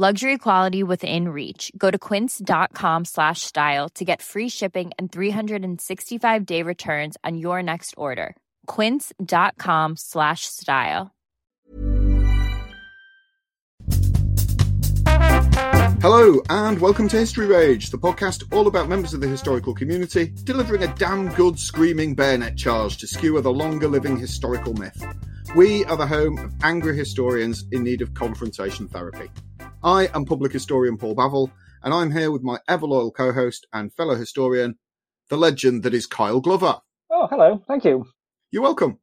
Luxury quality within reach. Go to quince.com slash style to get free shipping and 365 day returns on your next order. Quince.com slash style. Hello, and welcome to History Rage, the podcast all about members of the historical community delivering a damn good screaming bayonet charge to skewer the longer living historical myth. We are the home of angry historians in need of confrontation therapy. I am public historian Paul Bavill, and I'm here with my ever loyal co host and fellow historian, the legend that is Kyle Glover. Oh, hello. Thank you. You're welcome.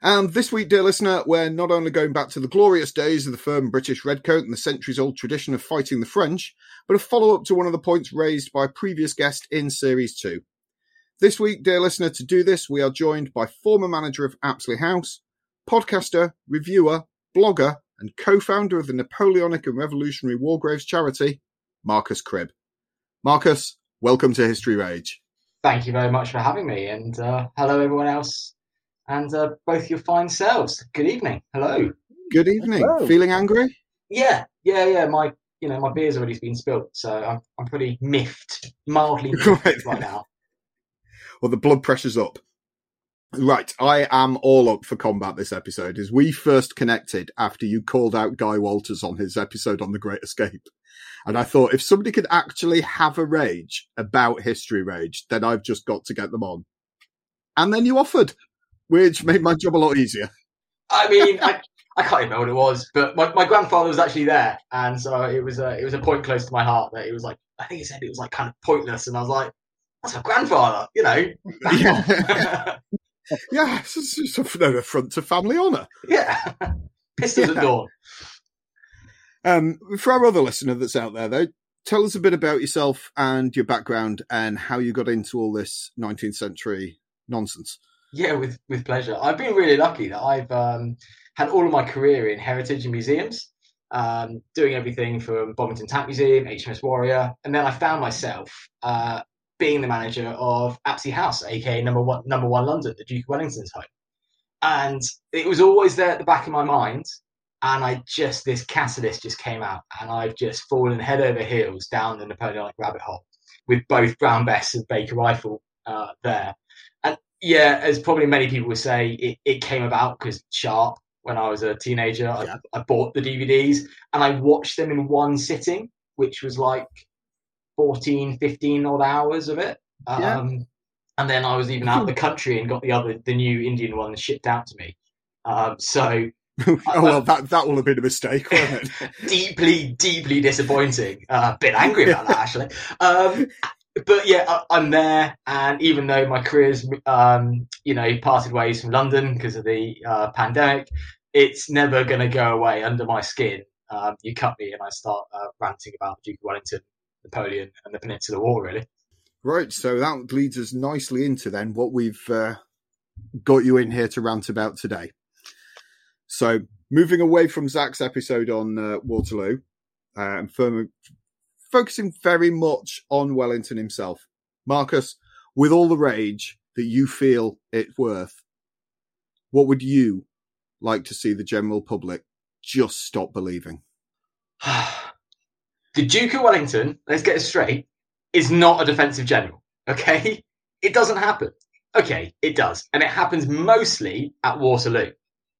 And this week, dear listener, we're not only going back to the glorious days of the firm British Redcoat and the centuries old tradition of fighting the French, but a follow up to one of the points raised by a previous guest in Series 2. This week, dear listener, to do this, we are joined by former manager of Apsley House, podcaster, reviewer, blogger, and co founder of the Napoleonic and Revolutionary War Graves charity, Marcus Cribb. Marcus, welcome to History Rage. Thank you very much for having me, and uh, hello, everyone else and uh, both your fine selves. Good evening. Hello. Good evening. Hello. Feeling angry? Yeah, yeah, yeah. My, you know, my beer's already been spilt, so I'm, I'm pretty miffed, mildly Right. right now. Well, the blood pressure's up. Right, I am all up for combat this episode. As we first connected after you called out Guy Walters on his episode on the Great Escape, and I thought if somebody could actually have a rage about history rage, then I've just got to get them on. And then you offered, which made my job a lot easier. I mean, I, I can't even remember what it was, but my, my grandfather was actually there, and so it was a it was a point close to my heart that it was like I think he said it was like kind of pointless, and I was like, that's my grandfather, you know. Yeah. yeah, it's it's a, no affront to family honour. yeah. Pistols Yeah. at dawn. Um, for our other listener that's out there, though, tell us a bit about yourself and your background and how you got into all this 19th century nonsense. Yeah, with with pleasure. I've been really lucky that I've um, had all of my career in heritage and museums, um, doing everything from Bovington Tank Museum, HMS Warrior, and then I found myself uh, being the manager of Apsley House, aka number one, number one London, the Duke of Wellington's home, and it was always there at the back of my mind. And I just this catalyst just came out, and I've just fallen head over heels down the Napoleonic rabbit hole with both Brown Bess and Baker Rifle uh, there. And yeah, as probably many people would say, it, it came about because Sharpe, when I was a teenager, Yeah. I, I bought the DVDs and I watched them in one sitting, which was like 14, 15 odd hours of it. Um, Yeah. And then I was even out of the country and got the other, the new Indian one shipped out to me. Um, so oh, well, that, that will have been a mistake, won't it? deeply, deeply disappointing. Uh, a bit angry about that actually. Um, but yeah, I, I'm there, and even though my career's, um, you know, parted ways from London because of the uh, pandemic, it's never going to go away under my skin. Um, you cut me, and I start uh, ranting about Duke of Wellington, Napoleon, and the Peninsular War. Really, right, so that leads us nicely into then what we've uh, got you in here to rant about today. So, moving away from Zach's episode on uh, Waterloo, uh, and firm, focusing very much on Wellington himself. Marcus, with all the rage that you feel it's worth, what would you like to see the general public just stop believing? the Duke of Wellington, let's get it straight, is not a defensive general. Okay? It doesn't happen. Okay, it does. And it happens mostly at Waterloo.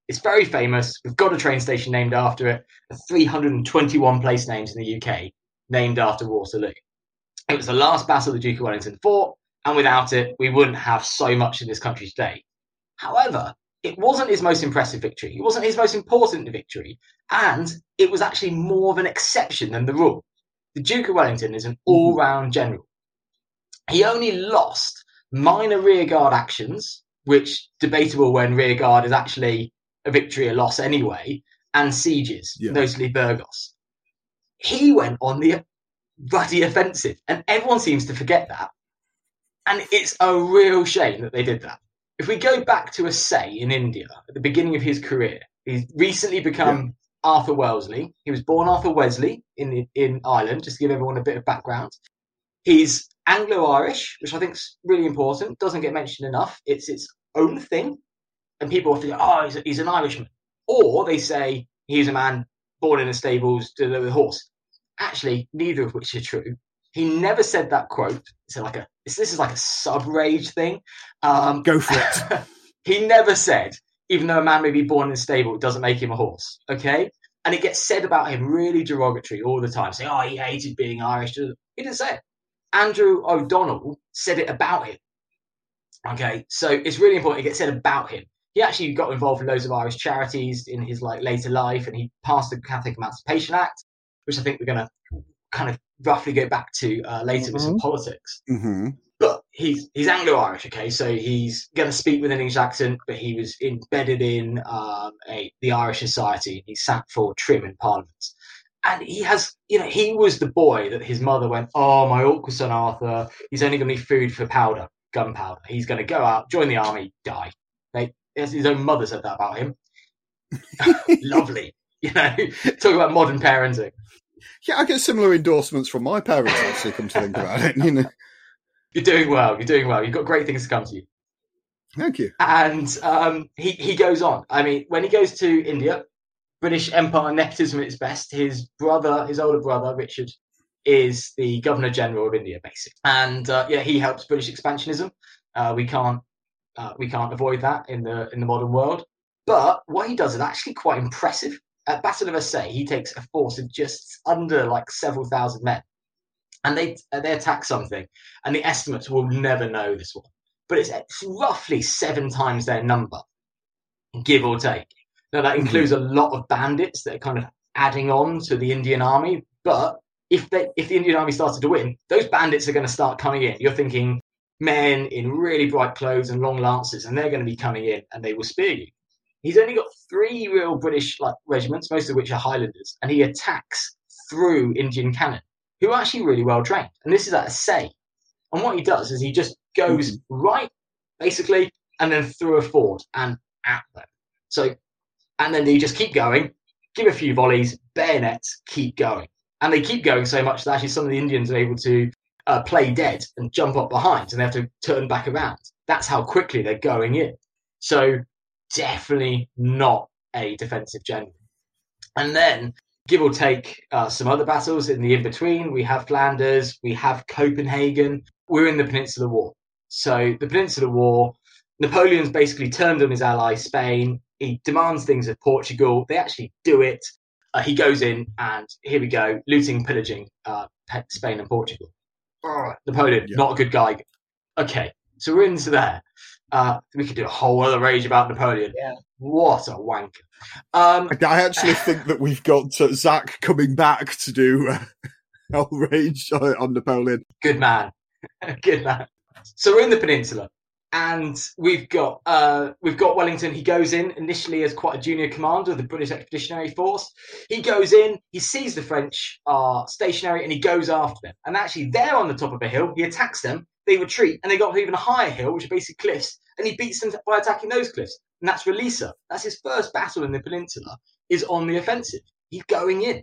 It's very famous. We've got a train station named after it, 321 place names in the UK named after Waterloo. It was the last battle the Duke of Wellington fought, and without it, we wouldn't have so much in this country today. However, it wasn't his most impressive victory. It wasn't his most important victory. And it was actually more of an exception than the rule. The Duke of Wellington is an mm-hmm. all round general. He only lost minor rearguard actions, which debatable when rearguard is actually a victory or loss anyway, and sieges, yeah. notably Burgos. He went on the bloody offensive, and everyone seems to forget that. And it's a real shame that they did that. If we go back to Assaye in India at the beginning of his career, he's recently become yeah. Arthur Wellesley. He was born Arthur Wesley in in Ireland, just to give everyone a bit of background. He's Anglo-Irish, which I think is really important. Doesn't get mentioned enough. It's its own thing, and people often go, "Oh, he's, a, he's an Irishman," or they say he's a man born in the stables with a horse. Actually, neither of which are true. He never said that quote. It's like a this this is like a sub rage thing. Um, Go for it. he never said, even though a man may be born in a stable, it doesn't make him a horse. Okay, and it gets said about him really derogatory all the time. Saying, "Oh, he hated being Irish." He didn't say it. Andrew O'Donnell said it about him. Okay, so it's really important it gets said about him. He actually got involved in loads of Irish charities in his like later life, and he passed the Catholic Emancipation Act, which I think we're going to kind of roughly go back to uh, later mm-hmm. with some mm-hmm. politics. Mm-hmm. But he's he's Anglo-Irish, okay, so he's going to speak with an English accent, but he was embedded in um, a, the Irish society. He sat for Trim in Parliament and he has, you know, he was the boy that his mother went, oh, my awkward son Arthur, he's only going to be food for powder, gunpowder. He's going to go out, join the army, die. They, his own mother said that about him. Lovely, you know, talk about modern parenting. Yeah, I get similar endorsements from my parents. Actually, come to think about it, you know, you're doing well. You're doing well. You've got great things to come to you. Thank you. And um, he he goes on. I mean, when he goes to India, British Empire nepotism at its best. His brother, his older brother, Richard, is the Governor General of India, basically, and uh, yeah, he helps British expansionism. Uh, we can't uh, we can't avoid that in the in the modern world. But what he does is actually quite impressive. At Battle of Assaye, he takes a force of just under like several thousand men, and they they attack something, and the estimates will never know this one, but it's, it's roughly seven times their number, give or take. Now that mm-hmm. includes mm-hmm. a lot of bandits that are kind of adding on to the Indian army. But if they if the Indian army started to win, those bandits are going to start coming in. You're thinking men in really bright clothes and long lances, and they're going to be coming in and they will spear you. He's only got three real British like regiments, most of which are Highlanders, and he attacks through Indian cannon, who are actually really well trained. And this is at Assaye. And what he does is he just goes mm-hmm. right, basically, and then through a ford and at them. So and then they just keep going, give a few volleys, bayonets, keep going. And they keep going so much that actually some of the Indians are able to uh, play dead and jump up behind and they have to turn back around. That's how quickly they're going in. So definitely not a defensive general. And then, give or take uh, some other battles in the in between, we have Flanders, we have Copenhagen. We're in the Peninsular War. So the Peninsular War, Napoleon's basically turned on his ally Spain he demands things of Portugal. They actually do it. Uh, he goes in and here we go, looting, pillaging uh, Spain and Portugal. Napoleon, yeah. not a good guy. Okay, so we're into there. Uh, we could do a whole other rage about Napoleon. Yeah. What a wanker. Um, I actually think that we've got uh, Zach coming back to do uh, a whole rage on Napoleon. Good man. good man. So we're in the peninsula and we've got uh, we've got Wellington. He goes in initially as quite a junior commander of the British Expeditionary Force. He goes in, he sees the French are stationary, and he goes after them. And actually, they're on the top of a hill. He attacks them. They retreat, and they got to even a higher hill, which are basically cliffs, and he beats them by attacking those cliffs. And that's Roliça. That's his first battle in the peninsula. Is on the offensive. He's going in.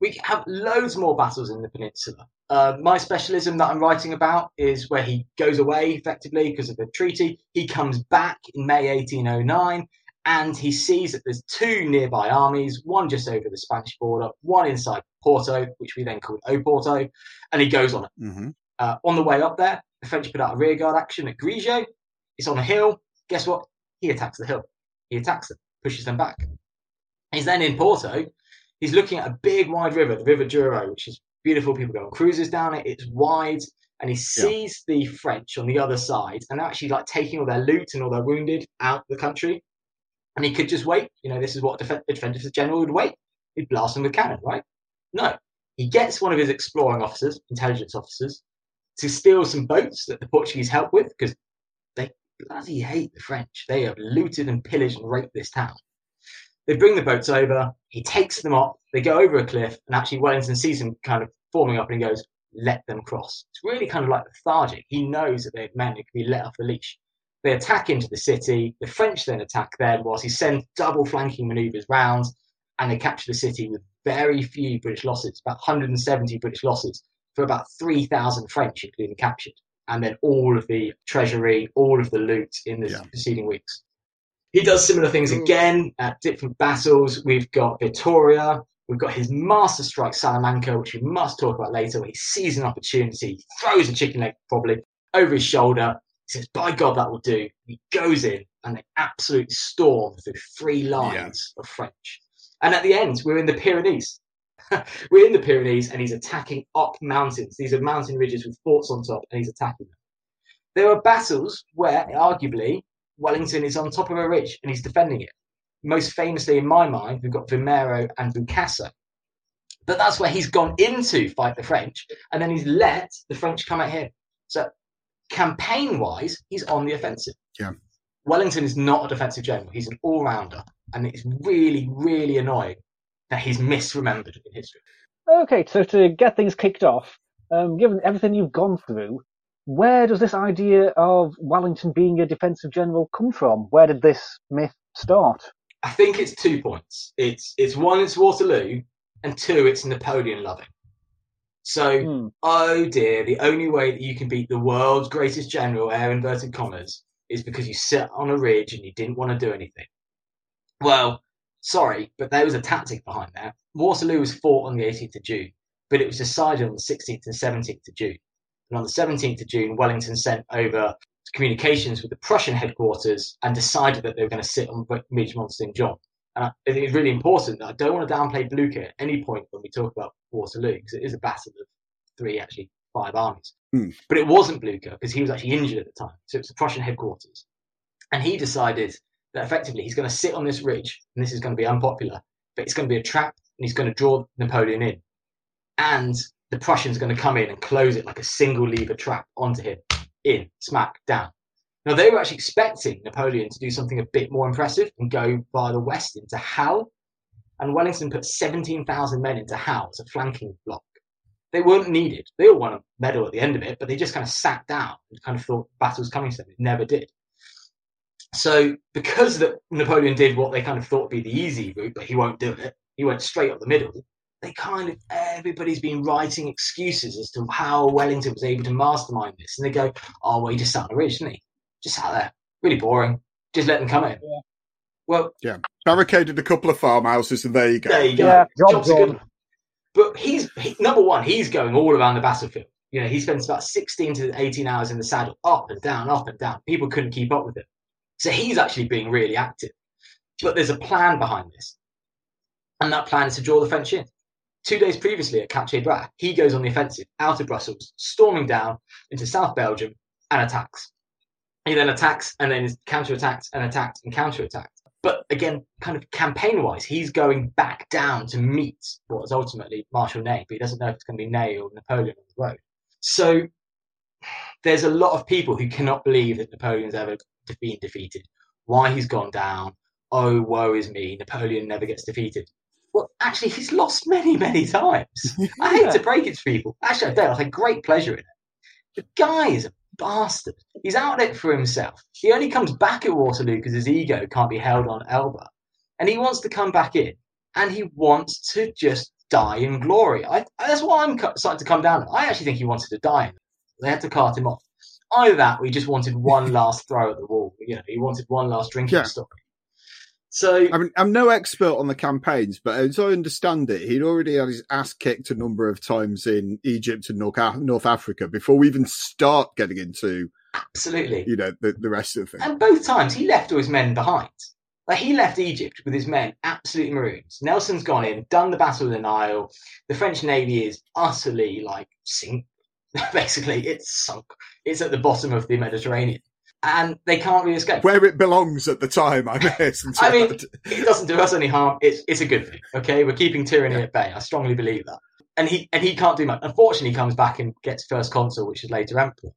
We have loads more battles in the peninsula. Uh, my specialism that I'm writing about is where he goes away effectively because of the treaty. He comes back in May 1809 and he sees that there's two nearby armies, one just over the Spanish border, one inside Porto, which we then called Oporto, and he goes on it. Mm-hmm. Uh, on the way up there, the French put out a rearguard action at Grijó. It's on a hill. Guess what? He attacks the hill. He attacks them, pushes them back. He's then in Porto. He's looking at a big, wide river, the River Douro, which is beautiful. People go on cruises down it. It's wide, and he sees yeah. the French on the other side, and they're actually like taking all their loot and all their wounded out of the country. And he could just wait. You know, this is what a defensive general would wait. He'd blast them with cannon, right? No. He gets one of his exploring officers, intelligence officers, to steal some boats that the Portuguese help with because bloody hate the French. They have looted and pillaged and raped this town. They bring the boats over. He takes them up. They go over a cliff, and actually Wellington sees them kind of forming up, and he goes, "Let them cross." It's really kind of like lethargic. He knows that men who can be let off the leash. They attack into the city. The French then attack them, whilst he sends double flanking manoeuvres round, and they capture the city with very few British losses, about 170 British losses for about 3,000 French, including captured, and then all of the treasury, all of the loot in the yeah. preceding weeks. He does similar things again at different battles. We've got Vittoria. We've got his master strike Salamanca, which we must talk about later, where he sees an opportunity, throws a chicken leg probably over his shoulder. He says, "By God, that will do." He goes in and they absolutely storm through three lines yeah. of French. And at the end, we're in the Pyrenees. we're in the Pyrenees, and he's attacking up mountains. These are mountain ridges with forts on top, and he's attacking them. There are battles where, arguably, Wellington is on top of a ridge and he's defending it. Most famously, in my mind, we've got Vimeiro and Busaco. But that's where he's gone in to fight the French, and then he's let the French come at him. So, campaign wise, he's on the offensive. Yeah. Wellington is not a defensive general, he's an all rounder. And it's really, really annoying that he's misremembered in history. Okay, so to get things kicked off, um, given everything you've gone through, where does this idea of Wellington being a defensive general come from? Where did this myth start? I think it's two points. It's it's one, it's Waterloo, and two, it's Napoleon loving. So, hmm. oh dear, the only way that you can beat the world's greatest general, air inverted commas, is because you sit on a ridge and you didn't want to do anything. Well, sorry, but there was a tactic behind that. Waterloo was fought on the 18th of June, but it was decided on the 16th and 17th of June. And on the 17th of June, Wellington sent over communications with the Prussian headquarters and decided that they were going to sit on Ridge Mont St. John. And I think it's really important that I don't want to downplay Blucher at any point when we talk about Waterloo, because it is a battle of three, actually five armies. Mm. But it wasn't Blucher because he was actually injured at the time. So it's the Prussian headquarters. And he decided that effectively he's going to sit on this ridge, and this is going to be unpopular, but it's going to be a trap, and he's going to draw Napoleon in. And the Prussians are going to come in and close it like a single lever trap onto him, in, smack, down. Now, they were actually expecting Napoleon to do something a bit more impressive and go via the west into Hal. And Wellington put 17,000 men into Hal as a flanking block. They weren't needed. They all won a medal at the end of it, but they just kind of sat down and kind of thought battle's coming to them. It never did. So, because that Napoleon did what they kind of thought would be the easy route, but he won't do it, he went straight up the middle they kind of everybody's been writing excuses as to how Wellington was able to mastermind this, and they go, "Oh, well, he just sat on a ridge, didn't he? Just sat there, really boring. Just let them come in." Yeah. Well, yeah, barricaded a couple of farmhouses, and there you go. There you go. Yeah, Job's good. But he's he, number one. He's going all around the battlefield. You know, he spends about 16 to 18 hours in the saddle, up and down, up and down. People couldn't keep up with him. So he's actually being really active. But there's a plan behind this. And that plan is to draw the French in. Two days previously at Bras, he goes on the offensive out of Brussels, storming down into South Belgium and attacks. He then attacks and then is counterattacked and attacked and counterattacked. But again, kind of campaign wise, he's going back down to meet what is ultimately Marshal Ney, but he doesn't know if it's going to be Ney or Napoleon on the road. So there's a lot of people who cannot believe that Napoleon's ever been defeated. Why he's gone down. Oh, woe is me. Napoleon never gets defeated. Well, actually, he's lost many, many times. yeah. I hate to break it to people. Actually, I don't. I take great pleasure in it. The guy is a bastard. He's out it for himself. He only comes back at Waterloo because his ego can't be held on Elba. And he wants to come back in and he wants to just die in glory. I, that's why I'm starting to come down. I actually think he wanted to die. They had to cart him off. Either that, or he just wanted one last throw at the wall. You know, he wanted one last drinking yeah. story. So I mean, I'm no expert on the campaigns, but as I understand it, he'd already had his ass kicked a number of times in Egypt and North Africa before we even start getting into absolutely, you know, the, the rest of the thing. And both times he left all his men behind. Like he left Egypt with his men absolutely maroons. Nelson's gone in, done the Battle of the Nile. The French Navy is utterly like sink. Basically, it's sunk. It's at the bottom of the Mediterranean and they can't really escape. Where it belongs at the time, I guess. I mean, it doesn't do us any harm. It's it's a good thing. Okay, we're keeping tyranny yeah. at bay. I strongly believe that. And he and he can't do much. Unfortunately, he comes back and gets first consul, which is later emperor.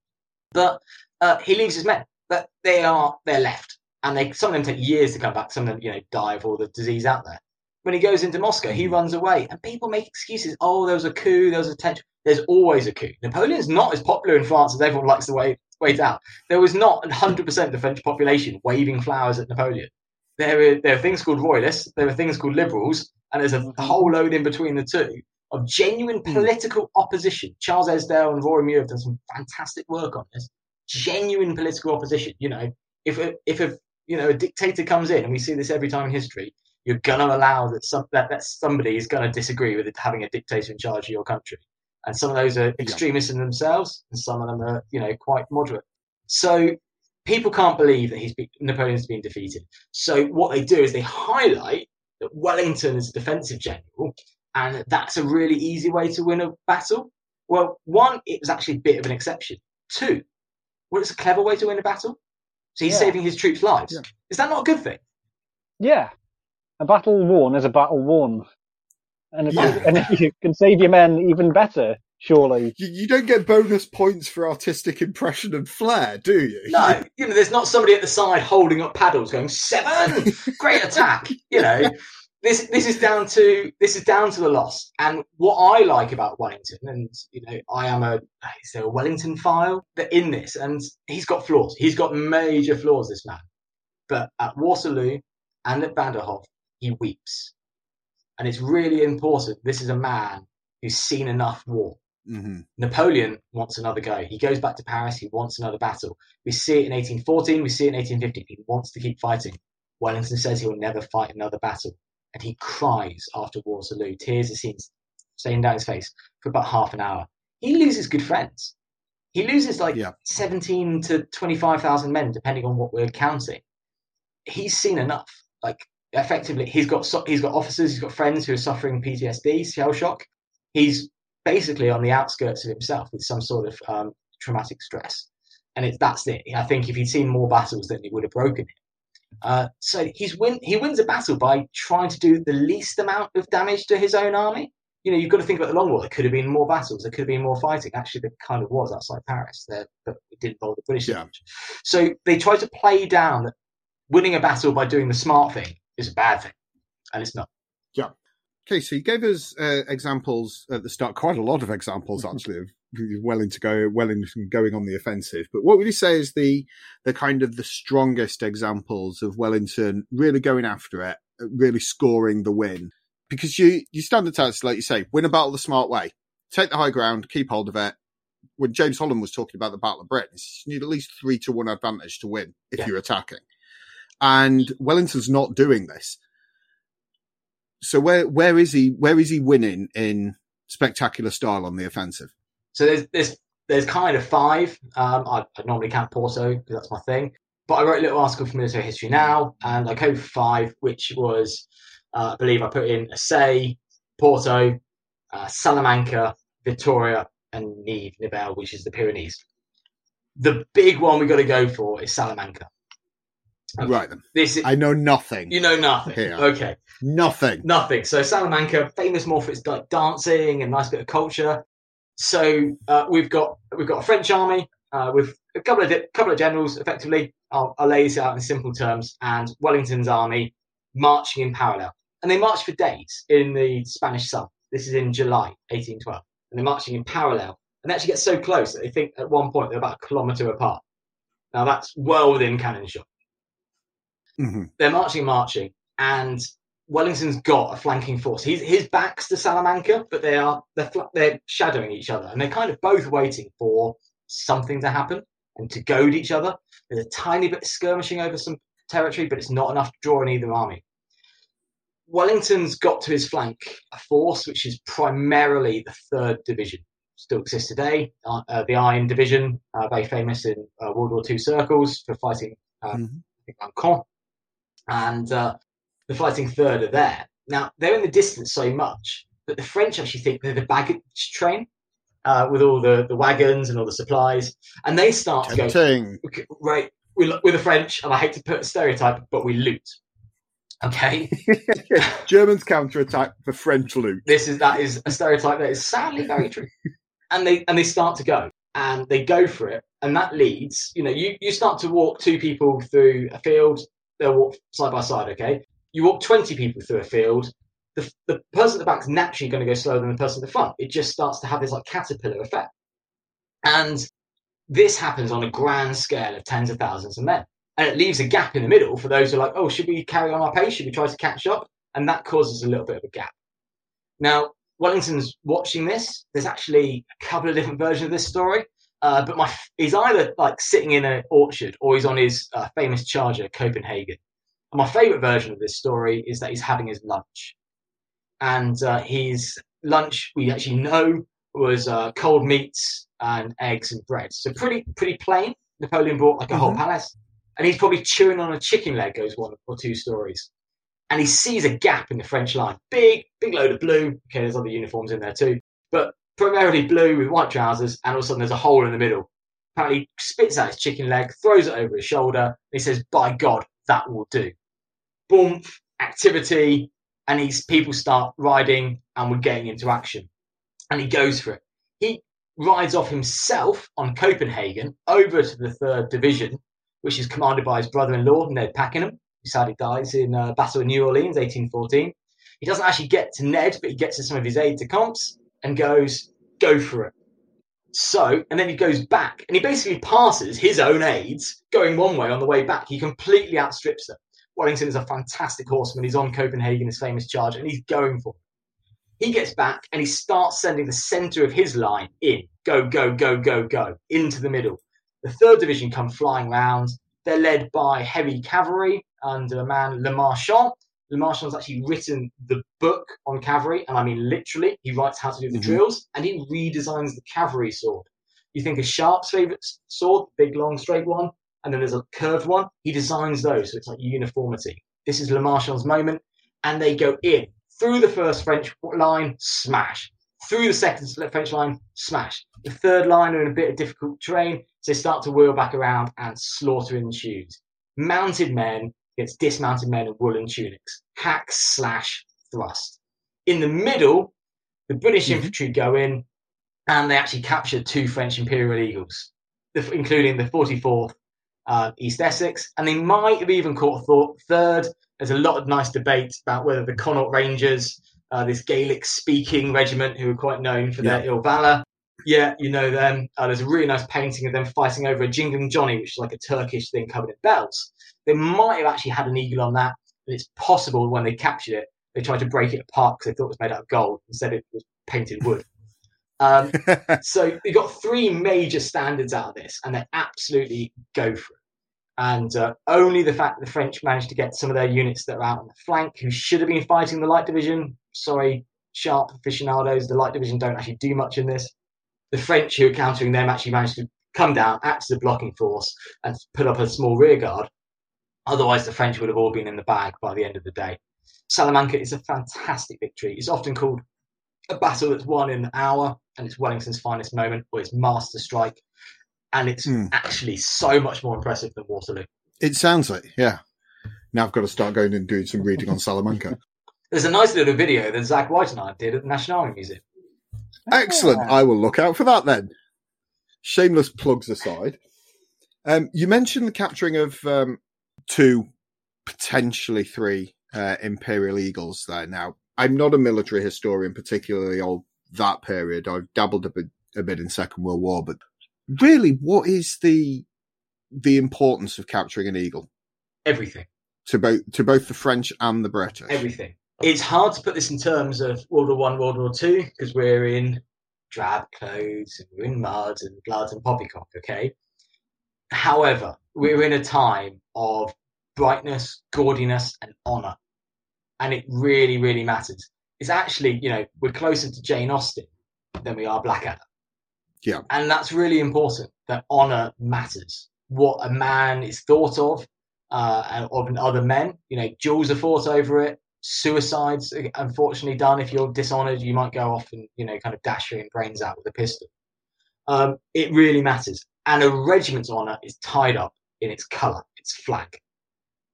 But uh, he leaves his men. But they are they're left, and they some of them take years to come back. Some of them, you know, die of all the disease out there. When he goes into Moscow, he mm. runs away, and people make excuses. Oh, there was a coup. There was a tension. There's always a coup. Napoleon's not as popular in France as everyone likes to wave, wait out. There was not 100% of the French population waving flowers at Napoleon. There are, there are things called royalists, there are things called liberals, and there's a whole load in between the two of genuine hmm. political opposition. Charles Esdaile and Rory Muir have done some fantastic work on this. Genuine political opposition. You know, if a, if a you know a dictator comes in, and we see this every time in history, you're gonna allow that some that, that somebody is gonna disagree with it, having a dictator in charge of your country and some of those are extremists yeah. in themselves, and some of them are, you know, quite moderate. So people can't believe that he's been, Napoleon's been defeated. So what they do is they highlight that Wellington is a defensive general, and that's a really easy way to win a battle. Well, one, it was actually a bit of an exception. Two, well, it's a clever way to win a battle. So he's yeah. saving his troops' lives. Yeah. Is that not a good thing? Yeah. A battle won is a battle won. And if, yeah. you, and if you can save your men even better, surely. You, you, don't get bonus points for artistic impression and flair, do you? No, you know, there's not somebody at the side holding up paddles going seven, great attack. You know, this this is down to this is down to the loss. And what I like about Wellington, and you know, I am a is there a Wellington file that in this, and he's got flaws. He's got major flaws, this man. But at Waterloo and at Badajoz, he weeps and it's really important. This is a man who's seen enough war. Mm-hmm. Napoleon wants another go. He goes back to Paris. He wants another battle. We see it in 1814. We see it in 1815. He wants to keep fighting. Wellington says he will never fight another battle. And he cries after Waterloo. Tears are seen staying down his face for about half an hour. He loses good friends. He loses like yeah. 17 to 25,000 men, depending on what we're counting. He's seen enough. Like effectively he's got he's got officers, he's got friends who are suffering PTSD, shell shock. He's basically on the outskirts of himself with some sort of um, traumatic stress, and it's that's it. I think if he'd seen more battles, then he would have broken it. Uh, so he's win he wins a battle by trying to do the least amount of damage to his own army. You know, you've got to think about the long war. There could have been more battles. There could have been more fighting. Actually, there kind of was outside Paris, there, but it didn't involve the British yeah. much. So they try to play down winning a battle by doing the smart thing is a bad thing, and it's not. Yeah. Okay, so you gave us uh, examples at the start, quite a lot of examples actually of Wellington go Wellington going on the offensive. But what would you say is the the kind of the strongest examples of Wellington really going after it, really scoring the win? Because you you stand the test, like you say, win a battle the smart way, take the high ground, keep hold of it. When James Holland was talking about the Battle of Britain, you need at least three to one advantage to win if yeah. you're attacking and Wellington's not doing this. So where where is he? Where is he winning in spectacular style on the offensive? So there's there's there's kind of five. Um, I, I, normally count Porto because that's my thing. But I wrote a little article for Military History Now, and I code five, which was uh, I believe I put in Assaye, Porto, uh, Salamanca, Vittoria, and Nive, Nivelle, which is the Pyrenees. The big one we got to go for is Salamanca. Okay. Right then. This is, I know nothing. You know nothing. Here. Okay. Nothing. Nothing. So Salamanca, famous more for its like dancing and nice bit of culture. So uh, we've got we've got a French army uh, with a couple of di- couple of generals. Effectively, I'll, I'll lay this out in simple terms. And Wellington's army marching in parallel, and they march for days in the Spanish sun. This is in July 1812, and they're marching in parallel. And they actually get so close that they think at one point they're about a kilometre apart. Now that's well within cannon shot. Mm-hmm. They're marching, marching, and Wellington's got a flanking force. He's, his back's to Salamanca, but they are they're, they're shadowing each other, and they're kind of both waiting for something to happen and to goad each other. There's a tiny bit of skirmishing over some territory, but it's not enough to draw in either army. Wellington's got to his flank a force which is primarily the third division, still exists today. Uh, uh, the Iron Division, uh, very famous in uh, World War II circles for fighting um, mm-hmm. And uh, the fighting third are there. Now they're in the distance so much that the French actually think they're the baggage train. Uh, with all the, the wagons and all the supplies, and they start Tempting. to go right. We're, we're the French, and I hate to put a stereotype, but we loot. Okay. Germans counterattack the French loot. This is that is a stereotype that is sadly very true. and they and they start to go and they go for it, and that leads. You know, you you start to walk two people through a field. They'll walk side by side. Okay. You walk twenty people through a field. The, the person at the back's naturally going to go slower than the person at the front. It just starts to have this like caterpillar effect. And this happens on a grand scale of tens of thousands of men and it leaves a gap in the middle for those who are like, oh, should we carry on our pace? Should we try to catch up? And that causes a little bit of a gap. Now, Wellington's watching this. There's actually a couple of different versions of this story. Uh, but my, he's either like sitting in an orchard or he's on his uh, famous charger, Copenhagen. And my favorite version of this story is that he's having his lunch. And uh, his lunch, we actually know, was uh, cold meats and eggs and bread. So pretty, pretty plain. Napoleon brought like a mm-hmm. whole palace and he's probably chewing on a chicken leg, goes one or two stories. And he sees a gap in the French line. Big, big load of blue. Okay, there's other uniforms in there too, but primarily blue with white trousers, and all of a sudden there's a hole in the middle. Apparently, spits out his chicken leg, throws it over his shoulder, and he says, By God, that will do. Boom, activity, and these people start riding and we're getting into action. And he goes for it. He rides off himself on Copenhagen over to the third division which is commanded by his brother-in-law, Ned Pakenham, who sadly dies in uh, Battle of New Orleans, 1814. He doesn't actually get to Ned, but he gets to some of his aides-de-camps and goes, go for it. So, and then he goes back and he basically passes his own aides going one way on the way back. He completely outstrips them. Wellington is a fantastic horseman. He's on Copenhagen, his famous charge, and he's going for it. He gets back and he starts sending the center of his line in. Go, go, go, go, go, into the middle. The third division come flying round. They're led by heavy cavalry under a man, Le Marchant. Le Marchant's actually written the book on cavalry, and I mean literally, he writes how to do the mm-hmm. drills, and he redesigns the cavalry sword. You think of Sharpe's favorite sword, big, long, straight one, and then there's a curved one. He designs those, so it's like uniformity. This is Le Marchant's moment, and they go in through the first French line, smash. Through the second French line, smash. The third line are in a bit of difficult terrain, so they start to wheel back around and slaughter in the ensues. Mounted men against dismounted men in woolen tunics. Hack, slash, thrust. In the middle, the British mm-hmm. infantry go in and they actually capture two French Imperial Eagles, including the 44th uh, East Essex, and they might have even caught a third. There's a lot of nice debate about whether the Connaught Rangers, uh, this Gaelic speaking regiment who are quite known for yeah. their ill valor, yeah, you know them. Uh, there's a really nice painting of them fighting over a Jingling Johnny, which is like a Turkish thing covered in bells. They might have actually had an eagle on that, but it's possible when they captured it, they tried to break it apart because they thought it was made out of gold instead it was painted wood. Um, so we got three major standards out of this, and they absolutely go for it. And uh, only the fact that the French managed to get some of their units that are out on the flank, who should have been fighting the light division. Sorry, Sharpe aficionados, the light division don't actually do much in this the French who are countering them actually managed to come down, act as a blocking force, and put up a small rear guard. Otherwise, the French would have all been in the bag by the end of the day. Salamanca is a fantastic victory. It's often called a battle that's won in an hour, and it's Wellington's finest moment, or its master strike. And it's mm. actually so much more impressive than Waterloo. It sounds like, yeah. Now I've got to start going and doing some reading on Salamanca. There's a nice little video that Zach White and I did at the National Army Museum. Excellent. I will look out for that then. Shameless plugs aside. Um, you mentioned the capturing of um, two, potentially three uh, Imperial Eagles there. Now, I'm not a military historian, particularly of that period. I've dabbled a bit, a bit in Second World War, but really, what is the the importance of capturing an eagle? Everything. to both to both the French and the British. Everything. It's hard to put this in terms of World War One, World War Two, because we're in drab clothes and we're in mud and blood and poppycock. Okay. However, we're in a time of brightness, gaudiness, and honor, and it really, really matters. It's actually, you know, we're closer to Jane Austen than we are Blackadder. Yeah. And that's really important that honor matters. What a man is thought of, uh, of other men. You know, duels are fought over it. Suicides, unfortunately, done. If you're dishonored, you might go off and, you know, kind of dash your brains out with a pistol. Um, it really matters. And a regiment's honor is tied up in its color, its flag.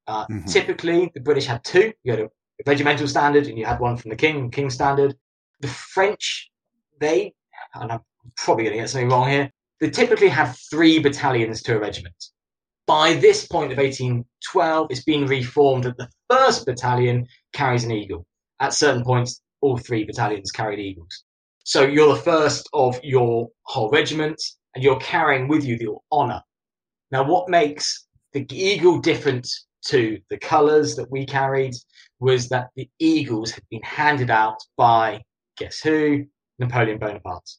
Uh, mm-hmm. Typically, the British had two. You had a regimental standard, and you had one from the King, King standard. The French, they, and I'm probably going to get something wrong here, they typically have three battalions to a regiment. By this point of 1812, it's been reformed that the first battalion carries an eagle. At certain points, all three battalions carried eagles. So you're the first of your whole regiment, and you're carrying with you your honour. Now, what makes the eagle different to the colours that we carried was that the eagles had been handed out by guess who? Napoleon Bonaparte.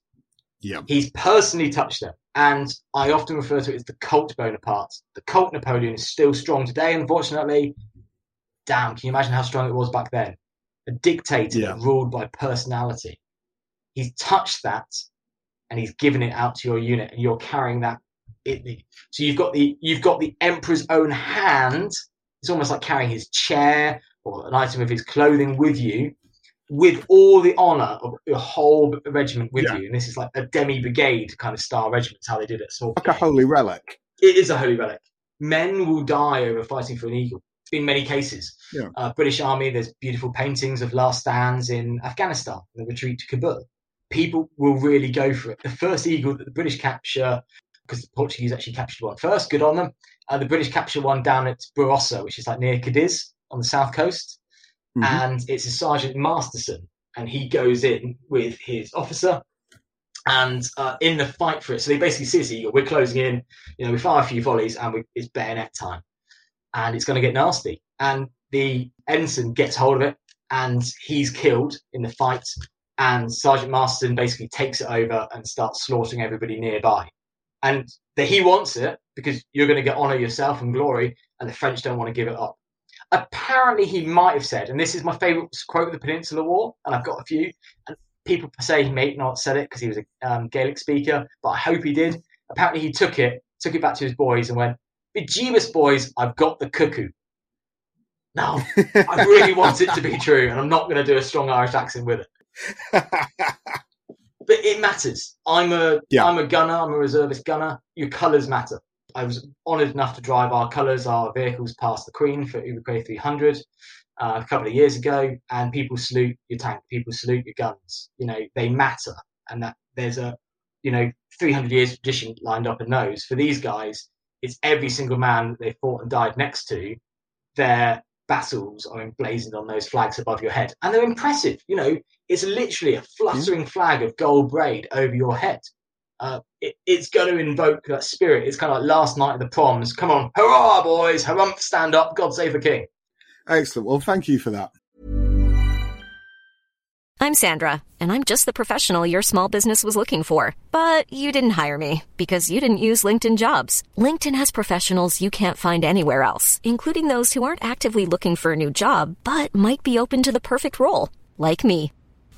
Yeah. He's personally touched them. And I often refer to it as the cult Bonaparte. The cult Napoleon is still strong today, unfortunately. Damn, can you imagine how strong it was back then? A dictator yeah. ruled by personality. He's touched that and he's given it out to your unit and you're carrying that. It, so you've got the you've got the emperor's own hand. It's almost like carrying his chair or an item of his clothing with you with all the honor of your whole regiment with yeah. you. And this is like a demi brigade kind of style regiment, how they did it. So like a holy relic. It is a holy relic. Men will die over fighting for an eagle in many cases. Yeah. Uh, British Army, there's beautiful paintings of last stands in Afghanistan, the retreat to Kabul. People will really go for it. The first eagle that the British capture, because the Portuguese actually captured one first, good on them. Uh, the British capture one down at Barossa, which is like near Cadiz on the south coast mm-hmm. and it's a Sergeant Masterson, and he goes in with his officer. And uh, in the fight for it, so they basically see us. We're closing in, you know, we fire a few volleys, and we, it's bayonet time, and it's going to get nasty. And the ensign gets hold of it, and he's killed in the fight. And Sergeant Masterson basically takes it over and starts slaughtering everybody nearby. And that he wants it because you're going to get honor yourself and glory, and the French don't want to give it up apparently he might have said, and this is my favourite quote of the Peninsular War, and I've got a few, and people say he may not have said it because he was a um, Gaelic speaker, but I hope he did. Apparently he took it, took it back to his boys and went, Bejeebus boys, I've got the cuckoo. Now, I really want it to be true, and I'm not going to do a strong Irish accent with it. but it matters. I'm a am a gunner. I'm a reservist gunner. Your colours matter. I was honoured enough to drive our colours, our vehicles past the Queen for Uber 300 uh, a couple of years ago, and people salute your tank, people salute your guns. You know, they matter, and that there's a you know 300 years tradition lined up in those. For these guys, it's every single man they fought and died next to. Their battles are emblazoned on those flags above your head, and they're impressive. You know, it's literally a fluttering flag of gold braid over your head uh, it, it's going to invoke that spirit. It's kind of like last night at the proms. Come on, hurrah, boys! Harumph, stand up! God save the king. Excellent. Well, thank you for that. I'm Sandra, and I'm just the professional your small business was looking for. But you didn't hire me because you didn't use LinkedIn Jobs. LinkedIn has professionals you can't find anywhere else, including those who aren't actively looking for a new job but might be open to the perfect role, like me.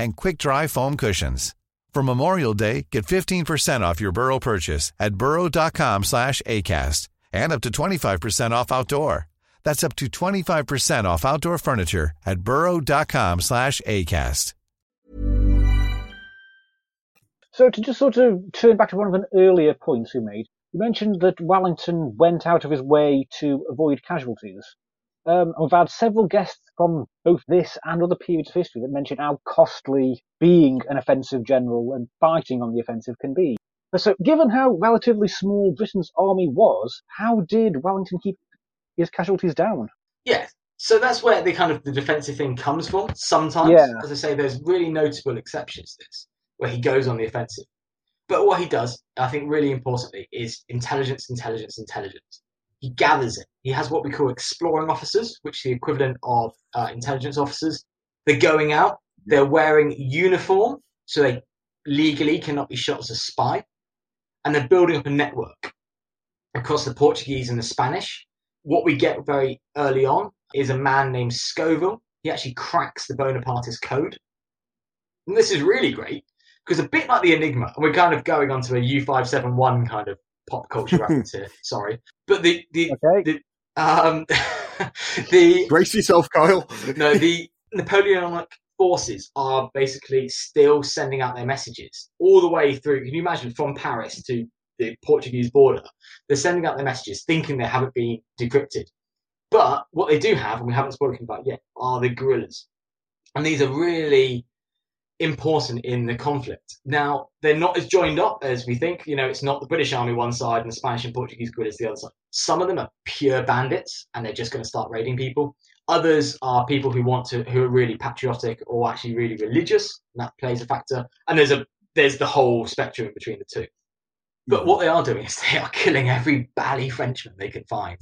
and quick-dry foam cushions. For Memorial Day, get 15% off your Burrow purchase at burrow.com slash ACAST and up to 25% off outdoor. That's up to 25% off outdoor furniture at burrow.com slash ACAST. So to just sort of turn back to one of an earlier points you made, you mentioned that Wellington went out of his way to avoid casualties. Um, we've had several guests from both this and other periods of history that mention how costly being an offensive general and fighting on the offensive can be. So, given how relatively small Britain's army was, how did Wellington keep his casualties down? Yeah, so that's where the kind of the defensive thing comes from. Sometimes, Yeah. as I say, there's really notable exceptions to this, where he goes on the offensive. But what he does, I think, really importantly, is intelligence, intelligence, intelligence. He gathers it. He has what we call exploring officers, which is the equivalent of uh, intelligence officers. They're going out. They're wearing uniform, so they legally cannot be shot as a spy, and they're building up a network across the Portuguese and the Spanish. What we get very early on is a man named Scovell. He actually cracks the Bonapartist code. And this is really great because a bit like the Enigma, and we're kind of going onto a U571 kind of pop culture reference here, sorry. But the, the, Okay. the, um, the, Brace yourself, Kyle. no, the Napoleonic forces are basically still sending out their messages all the way through. Can you imagine from Paris to the Portuguese border? They're sending out their messages thinking they haven't been decrypted. But what they do have, and we haven't spoken about yet, are the guerrillas. And these are really important in the conflict. Now, they're not as joined up as we think. You know, it's not the British army one side and the Spanish and Portuguese guerrillas the other side. Some of them are pure bandits and they're just going to start raiding people. Others are people who want to, who are really patriotic or actually really religious. That plays a factor. And there's a, there's the whole spectrum between the two. But what they are doing is they are killing every bally Frenchman they can find.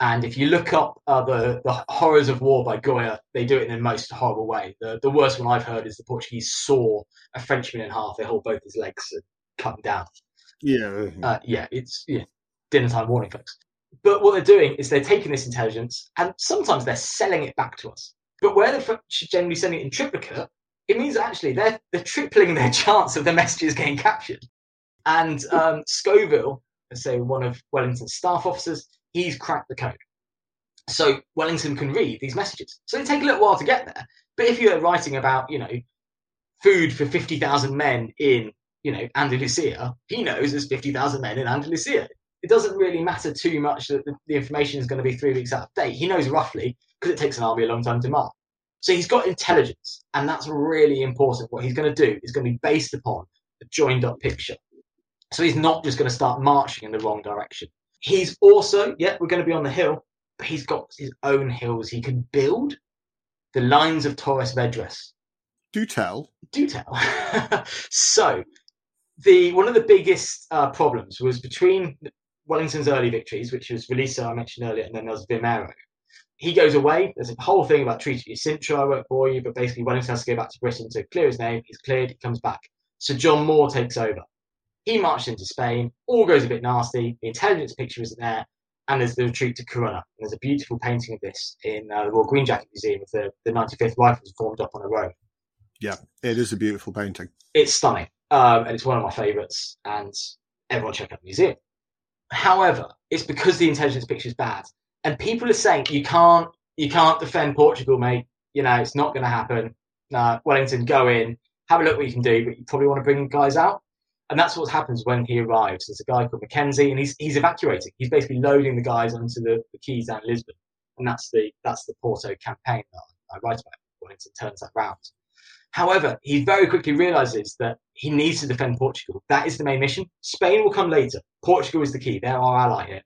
And if you look up uh, the, the horrors of war by Goya, they do it in the most horrible way. The, the worst one I've heard is the Portuguese saw a Frenchman in half. They hold both his legs and cut him down. Yeah. Uh, yeah, it's yeah, dinner time warning, folks. But what they're doing is they're taking this intelligence and sometimes they're selling it back to us. But where the French are generally sending it in triplicate, it means actually they're they're tripling their chance of the messages getting captured. And um, Scovell, let's say one of Wellington's staff officers, he's cracked the code. So Wellington can read these messages. So they take a little while to get there. But if you're writing about, you know, food for 50,000 men in, you know, Andalusia, he knows there's 50,000 men in Andalusia. It doesn't really matter too much that the, the information is going to be three weeks out of date. He knows roughly because it takes an army a long time to mark. So he's got intelligence, and that's really important. What he's going to do is going to be based upon a joined up picture. So he's not just going to start marching in the wrong direction. He's also, yeah, we're going to be on the hill, but he's got his own hills he can build. The lines of Torres Vedras. Do tell. Do tell. so, the one of the biggest uh, problems was between Wellington's early victories, which was Roliça, I mentioned earlier, and then there was Vimeiro. He goes away. There's a whole thing about Treaty of Sintra, I won't bore you, but basically Wellington has to go back to Britain to clear his name. He's cleared, he comes back. So John Moore takes over. He marched into Spain, all goes a bit nasty, the intelligence picture isn't there, and there's the retreat to Corunna. And there's a beautiful painting of this in uh, the Royal Green Jacket Museum with the, the 95th Rifles formed up on a row. Yeah, it is a beautiful painting. It's stunning, um, and it's one of my favourites, and everyone check out the museum. However, it's because the intelligence picture is bad, and people are saying you can't you can't defend Portugal, mate. You know it's not going to happen. No, Wellington, go in, have a look what you can do, but you probably want to bring guys out. And that's what happens when he arrives. There's a guy called Mackenzie, and he's he's evacuating. He's basically loading the guys onto the, the quays down Lisbon, and that's the that's the Porto campaign that I, I write about. Wellington turns that round. However, he very quickly realizes that he needs to defend Portugal. That is the main mission. Spain will come later. Portugal is the key. They're our ally here.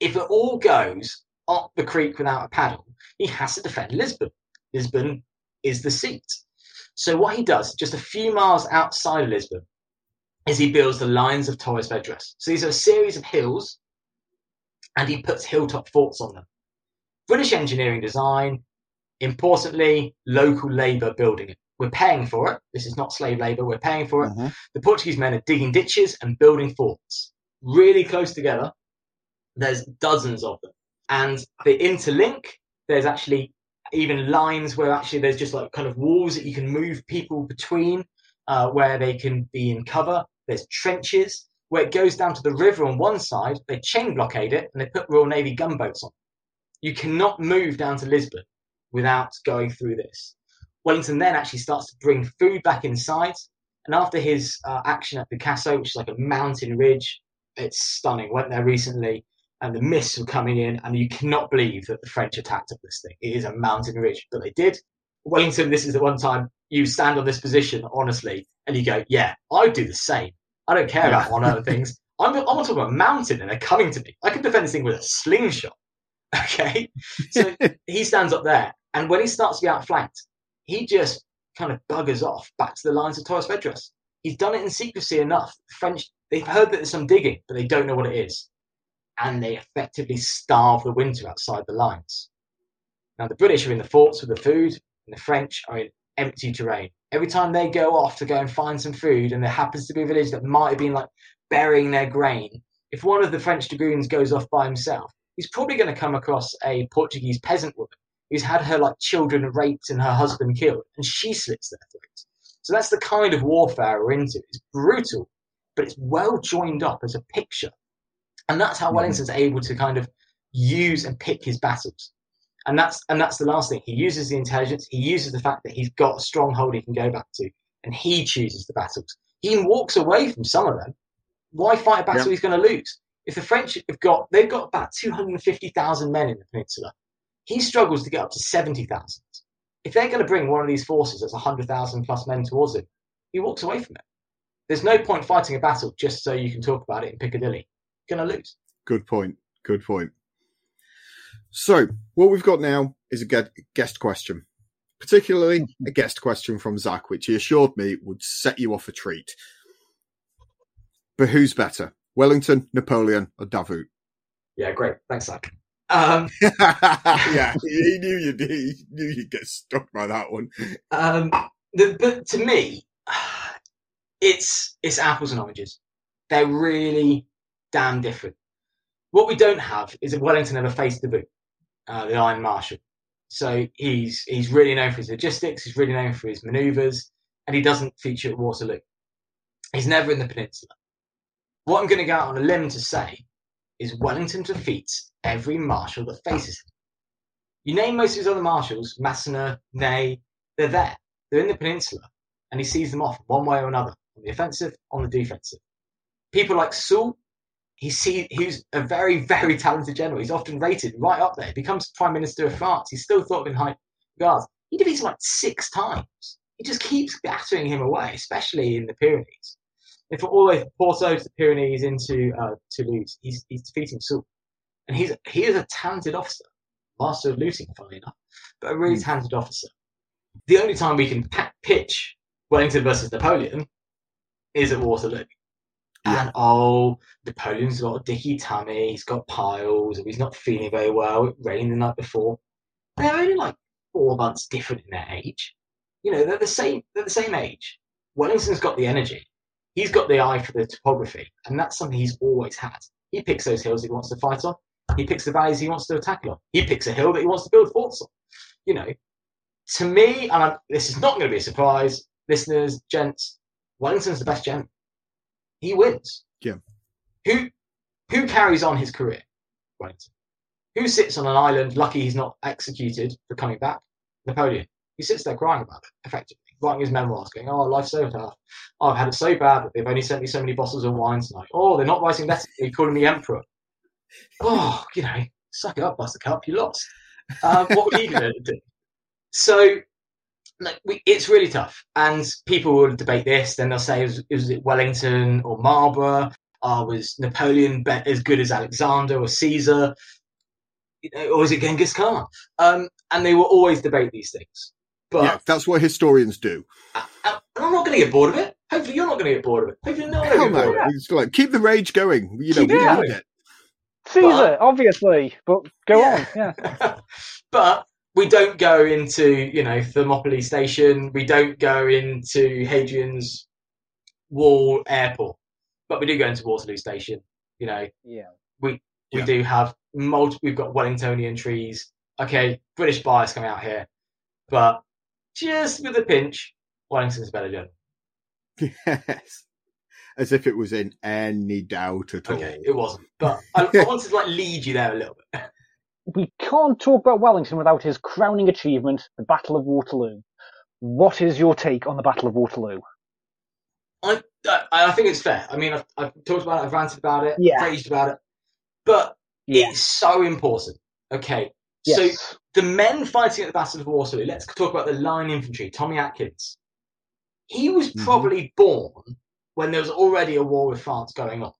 If it all goes up the creek without a paddle, he has to defend Lisbon. Lisbon is the seat. So what he does, just a few miles outside Lisbon, is he builds the lines of Torres Vedras. So these are a series of hills, and he puts hilltop forts on them. British engineering design, importantly, local labour building it. We're paying for it. This is not slave labour. We're paying for it. Mhm. The Portuguese men are digging ditches and building forts really close together. There's dozens of them. And they interlink. There's actually even lines where actually there's just like kind of walls that you can move people between uh, where they can be in cover. There's trenches where it goes down to the river on one side. They chain blockade it and they put Royal Navy gunboats on. You cannot move down to Lisbon without going through this. Wellington then actually starts to bring food back inside. And after his uh, action at Busaco, which is like a mountain ridge, it's stunning. Went there recently. and the mists were coming in, and you cannot believe that the French attacked up this thing. It is a mountain ridge, but they did. Wellington, this is the one time you stand on this position, honestly, and you go, yeah, I'd do the same. I don't care about one other things. I'm, I'm on top of a mountain and they're coming to me. I could defend this thing with a slingshot. Okay. So he stands up there. And when he starts to be outflanked, he just kind of buggers off back to the lines of Torres Vedras. He's done it in secrecy enough. The French, they've heard that there's some digging, but they don't know what it is. And they effectively starve the winter outside the lines. Now, the British are in the forts with the food, and the French are in empty terrain. Every time they go off to go and find some food, and there happens to be a village that might have been like burying their grain, if one of the French dragoons goes off by himself, he's probably going to come across a Portuguese peasant woman who's had her like children raped and her husband killed, and she slits their throats. So that's the kind of warfare we're into. It's brutal, but it's well joined up as a picture. And that's how mm-hmm. Wellington's able to kind of use and pick his battles. And that's and that's the last thing. He uses the intelligence, he uses the fact that he's got a stronghold he can go back to, and he chooses the battles. He walks away from some of them. Why fight a battle he's going to lose? If the French have got, they've got about 250,000 men in the peninsula. He struggles to get up to 70,000. If they're going to bring one of these forces that's 100,000 plus men towards him, he walks away from it. There's no point fighting a battle just so you can talk about it in Piccadilly. You're going to lose. Good point. Good point. So, what we've got now is a guest question, particularly a guest question from Zach, which he assured me would set you off a treat. But who's better, Wellington, Napoleon, or Davout? Yeah, great. Thanks, Zach. Um, yeah, he knew you'd he knew you'd get stuck by that one. Um, the, but to me, it's it's apples and oranges. They're really damn different. What we don't have is that Wellington ever faced Davout, uh, the Iron Marshal. So he's he's really known for his logistics. He's really known for his manoeuvres, and he doesn't feature at Waterloo. He's never in the peninsula. What I'm going to go out on a limb to say is Wellington defeats every marshal that faces him. You name most of his other marshals, Massena, Ney, they're there. They're in the peninsula, and he sees them off one way or another, on the offensive, on the defensive. People like Soult, he see, he's a very, very talented general. He's often rated right up there. He becomes Prime Minister of France. He's still thought of in high regards. He defeats him like six times. He just keeps battering him away, especially in the Pyrenees if all the way from Porto to the Pyrenees into uh, Toulouse, he's, he's defeating Soult. And he's he is a talented officer, master of looting, funny enough, but a really mm. talented officer. The only time we can pitch Wellington versus Napoleon is at Waterloo. Yeah. And oh, Napoleon's got a dicky tummy, he's got piles, he's not feeling very well. It rained the night before. They're only like four months different in their age. You know, they're the same. They're the same age. Wellington's got the energy he's got the eye for the topography, and that's something he's always had. He picks those hills he wants to fight on. He picks the valleys he wants to attack on. He picks a hill that he wants to build forts on. You know, to me, and I'm, this is not going to be a surprise, listeners, gents. Wellington's the best general. He wins. Yeah. Who who carries on his career? Wellington. Who sits on an island, lucky he's not executed for coming back? Napoleon. He sits there crying about it, effectively writing his memoirs, going, "Oh, life's so tough. Oh, I've had it so bad that they've only sent me so many bottles of wine tonight. Oh, they're not writing letters me calling me emperor. Oh, you know, suck it up, Buttercup. You lost. Um, what were you going to do? So, like, we, it's really tough, and people will debate this. Then they'll say, "Was, was it Wellington or Marlborough? Uh, was Napoleon as good as Alexander or Caesar?" You know, or was it Genghis Khan? Um, and they will always debate these things. But yeah, that's what historians do. And I, am not going to get bored of it. Hopefully, you're not going to get bored of it. Hopefully, no one will get bored of it. It's like keep the rage going. You know, keep we need it. Caesar, but, obviously, but go yeah. on. Yeah. but we don't go into you know Thermopylae Station. We don't go into Hadrian's Wall Airport, but we do go into Waterloo Station. You know. Yeah. We we yeah. do have multi. We've got Wellingtonian trees. Okay, British bias coming out here, but just with a pinch, Wellington's better general. Yes. As if it was in any doubt at okay, all. it wasn't. But I, I wanted to like lead you there a little bit. We can't talk about Wellington without his crowning achievement, the Battle of Waterloo. What is your take on the Battle of Waterloo? I I, I think it's fair. I mean, I've, I've, talked about it, I've ranted about it, yeah. raged about it, but Yeah. It's so important. Okay. Yes. So the men fighting at the Battle of Waterloo, let's talk about the line infantry, Tommy Atkins. He was Mhm. probably born when there was already a war with France going on.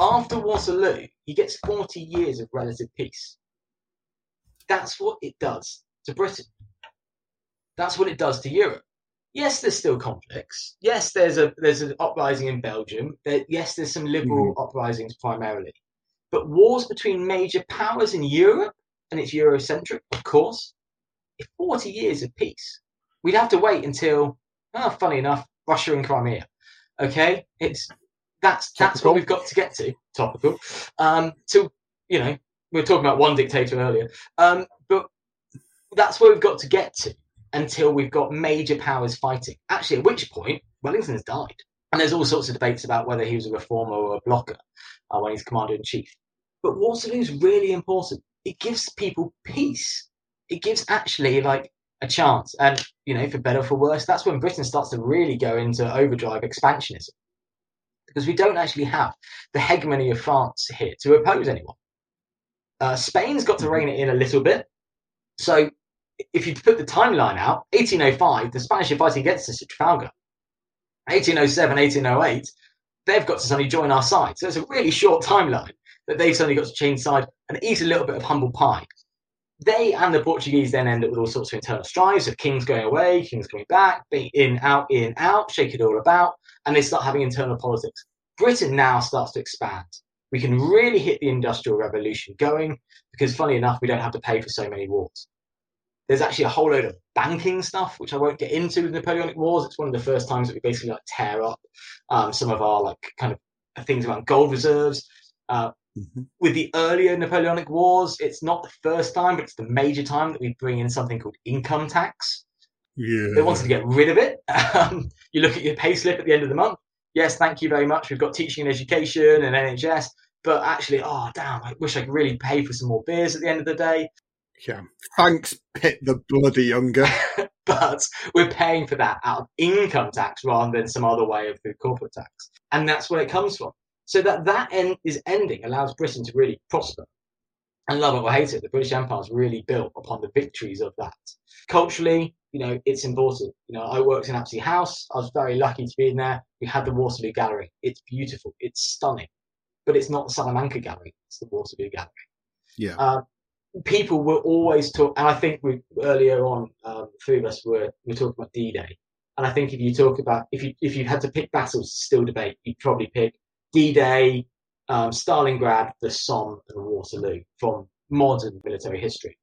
After Waterloo, he gets 40 years of relative peace. That's what it does to Britain. That's what it does to Europe. Yes, there's still conflicts. Yes, there's a there's an uprising in Belgium. There, yes, there's some liberal mm-hmm. uprisings primarily. But wars between major powers in Europe, and it's Eurocentric, of course, is 40 years of peace. We'd have to wait until, oh, funny enough, Russia and Crimea. Okay, it's that's that's Topical. what we've got to get to. Topical. Um, to you know, we were talking about one dictator earlier, um, but that's where we've got to get to until we've got major powers fighting. Actually, at which point Wellington has died, and there's all sorts of debates about whether he was a reformer or a blocker uh, when he's commander in chief. But Waterloo's really important. It gives people peace. It gives actually like a chance, and you know, for better or for worse, that's when Britain starts to really go into overdrive expansionism because we don't actually have the hegemony of France here to oppose anyone. Uh, Spain's got to rein it in a little bit. So if you put the timeline out, 1805, the Spanish are fighting against us at Trafalgar. 1807, 1808, they've got to suddenly join our side. So it's a really short timeline that they've suddenly got to change side and eat a little bit of humble pie. They and the Portuguese then end up with all sorts of internal strives of kings going away, kings coming back, being in, out, in, out, shake it all about, and they start having internal politics. Britain now starts to expand. We can really hit the industrial revolution going because, funny enough, we don't have to pay for so many wars. There's actually a whole load of banking stuff, which I won't get into with Napoleonic Wars. It's one of the first times that we basically like tear up um, some of our like kind of things around gold reserves. Uh, Mhm. with the earlier Napoleonic Wars, it's not the first time, but it's the major time that we bring in something called income tax. Yeah. They wanted to get rid of it. Um, you look at your pay slip at the end of the month. Yes, thank you very much. We've got teaching and education and NHS. But actually, oh, damn, I wish I could really pay for some more beers at the end of the day. Yeah. Thanks, Pitt the bloody younger. But we're paying for that out of income tax rather than some other way of through corporate tax. And that's where it comes from. So that that end is ending allows Britain to really prosper. And love it or hate it, the British Empire is really built upon the victories of that. Culturally, you know, it's important. You know, I worked in Apsley House. I was very lucky to be in there. We had the Waterloo Gallery. It's beautiful. It's stunning. But it's not the Salamanca Gallery. It's the Waterloo Gallery. Yeah. Uh, people were always talk, and I think we earlier on, um, three of us were were talking about D-Day. And I think if you talk about if you if you had to pick battles to still debate, you'd probably pick D-Day, um, Stalingrad, the Somme, and Waterloo from modern military history.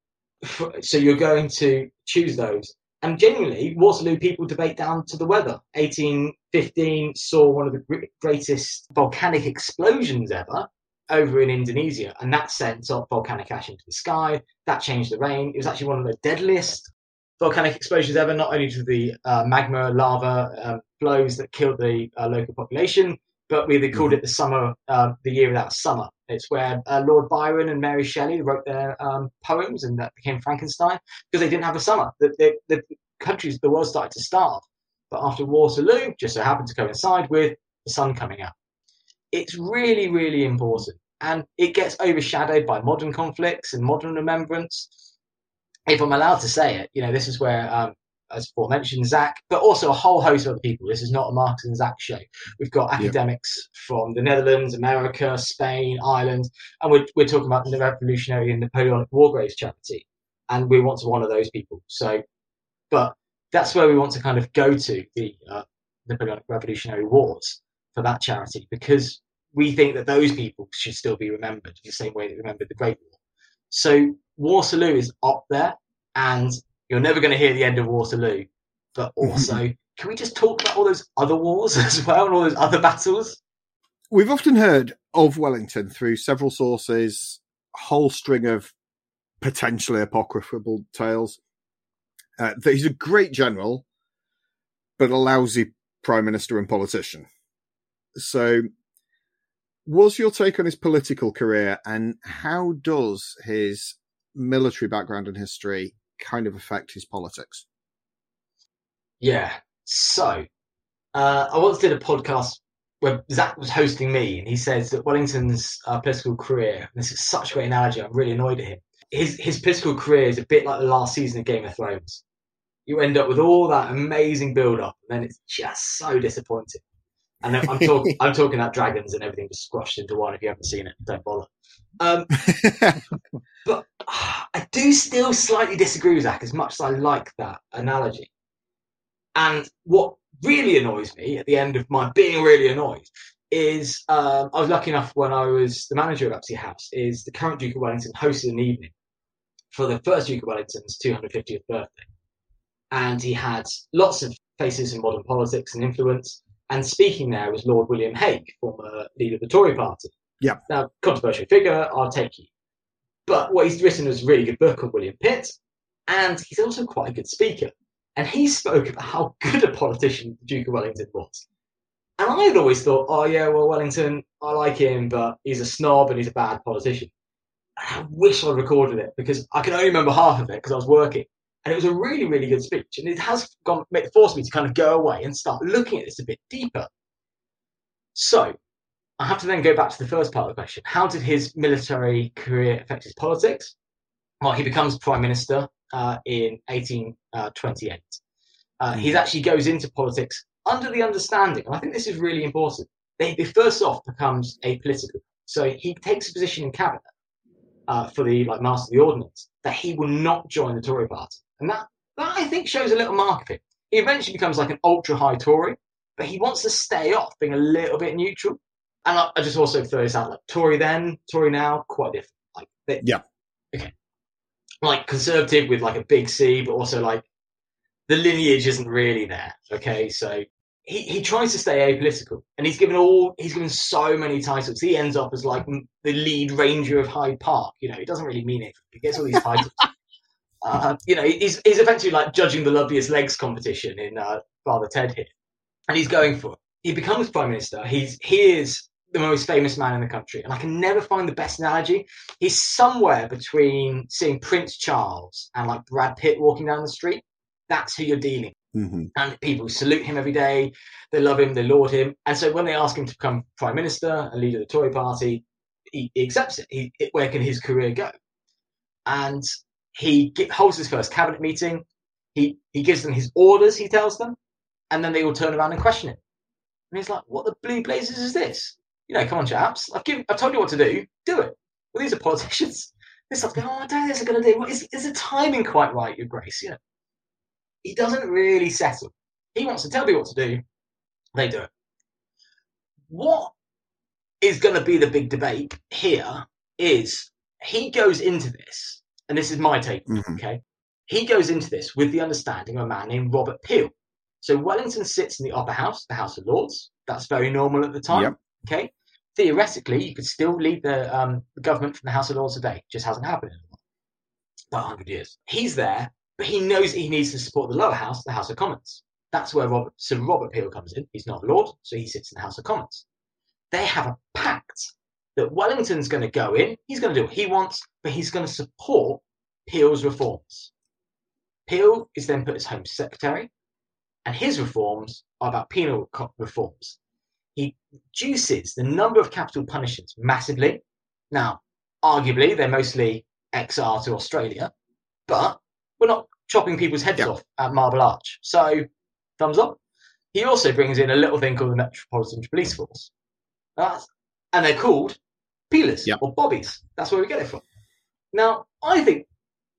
So you're going to choose those. And genuinely, Waterloo people debate down to the weather. 1815 saw one of the greatest volcanic explosions ever over in Indonesia, and that sent off volcanic ash into the sky. That changed the rain. It was actually one of the deadliest volcanic explosions ever, not only to the uh, magma lava um, flows that killed the uh, local population, but we they called it the summer, uh, the year without summer. It's where uh, Lord Byron and Mary Shelley wrote their um, poems, and that became Frankenstein because they didn't have a summer. The, the, the countries, the world started to starve. But after Waterloo, just so happened to coincide with the sun coming up. It's really, really important, and it gets overshadowed by modern conflicts and modern remembrance. If I'm allowed to say it, you know, this is where um, as aforementioned, Zach, but also a whole host of other people. This is not a Marcus and Zach show. We've got academics from the Netherlands, America, Spain, Ireland, and we're, we're talking about the Revolutionary and Napoleonic War Graves charity. And we want to honour those people. So, but that's where we want to kind of go to the uh, Napoleonic Revolutionary Wars for that charity because we think that those people should still be remembered in the same way that we remembered the Great War. So Waterloo is up there, and you're never going to hear the end of Waterloo. But also, can we just talk about all those other wars as well and all those other battles? We've often heard of Wellington through several sources, a whole string of potentially apocryphal tales. Uh, that he's a great general, but a lousy prime minister and politician. So, what's your take on his political career, and how does his military background and history kind of affect his politics? Yeah. So, uh, I once did a podcast where Zach was hosting me, and he says that Wellington's uh, political career. this is such a great analogy. I'm really annoyed at him. His his political career is a bit like the last season of Game of Thrones. You end up with all that amazing build up, and then it's just so disappointing. And I'm talking I'm talking about dragons and everything just squashed into one. If you haven't seen it, don't bother. Um, but uh, I do still slightly disagree with Zach as much as I like that analogy. And what really annoys me at the end of my being really annoyed is um, I was lucky enough when I was the manager of Apsley House is the current Duke of Wellington hosted an evening for the first Duke of Wellington's 250th birthday. And he had lots of faces in modern politics and influence. And speaking there was Lord William Hague, former leader of the Tory party. Yeah. Now, controversial figure, I'll take you. But what he's written is a really good book on William Pitt, and he's also quite a good speaker. And he spoke about how good a politician the Duke of Wellington was. And I had always thought, oh, yeah, well, Wellington, I like him, but he's a snob and he's a bad politician. And I wish I'd recorded it because I can only remember half of it because I was working. And it was a really, really good speech. And it has gone, forced me to kind of go away and start looking at this a bit deeper. So I have to then go back to the first part of the question. How did his military career affect his politics? Well, he becomes prime minister uh, in 1828. Uh, he hmm. actually goes into politics under the understanding, and I think this is really important. That he first off becomes apolitical, so he takes a position in cabinet uh, for the like master of the ordnance that he will not join the Tory party, and that that I think shows a little mark of it. He eventually becomes like an ultra high Tory, but he wants to stay off, being a little bit neutral. And I, I just also throw this out like Tory then, Tory now, quite different. Like they, yeah, okay, like conservative with like a big C, but also like the lineage isn't really there. Okay, so he, he tries to stay apolitical, and he's given all he's given so many titles. He ends up as like the lead ranger of Hyde Park. You know, he doesn't really mean it. He gets all these titles. uh, you know, he's he's effectively like judging the loveliest legs competition in uh, Father Ted here, and he's going for it. He becomes prime minister. He's he is the most famous man in the country. And I can never find the best analogy. He's somewhere between seeing Prince Charles and like Brad Pitt walking down the street. That's who you're dealing. Mm-hmm. And people salute him every day. They love him. They laud him. And so when they ask him to become prime minister and leader of the Tory party, he, he accepts it. He, where can his career go? And he holds his first cabinet meeting. He, he gives them his orders, he tells them, and then they all turn around and question him. And he's like, what the blue blazes is this? you know, come on, chaps. I've given, I've told you what to do. Do it. Well, these are politicians. This stuff going, oh, I don't think they're going to do. Well, is, is the timing quite right, Your Grace? You know, he doesn't really settle. He wants to tell me what to do. They do it. What is going to be the big debate here is he goes into this, and this is my take. Mm-hmm. Okay, he goes into this with the understanding of a man named Robert Peel. So Wellington sits in the upper house, the House of Lords. That's very normal at the time. Yep. Okay, theoretically, you could still lead the, um, the government from the House of Lords today. It just hasn't happened in about 100 years. He's there, but he knows he needs to support the lower house, the House of Commons. That's where Robert, Sir Robert Peel comes in. He's not a Lord, so he sits in the House of Commons. They have a pact that Wellington's going to go in, he's going to do what he wants, but he's going to support Peel's reforms. Peel is then put as Home Secretary, and his reforms are about penal reforms he reduces the number of capital punishments massively. Now, arguably, they're mostly XR to Australia, but we're not chopping people's heads off at Marble Arch. So, thumbs up. He also brings in a little thing called the Metropolitan Police Force. That's, and they're called peelers or bobbies. That's where we get it from. Now, I think,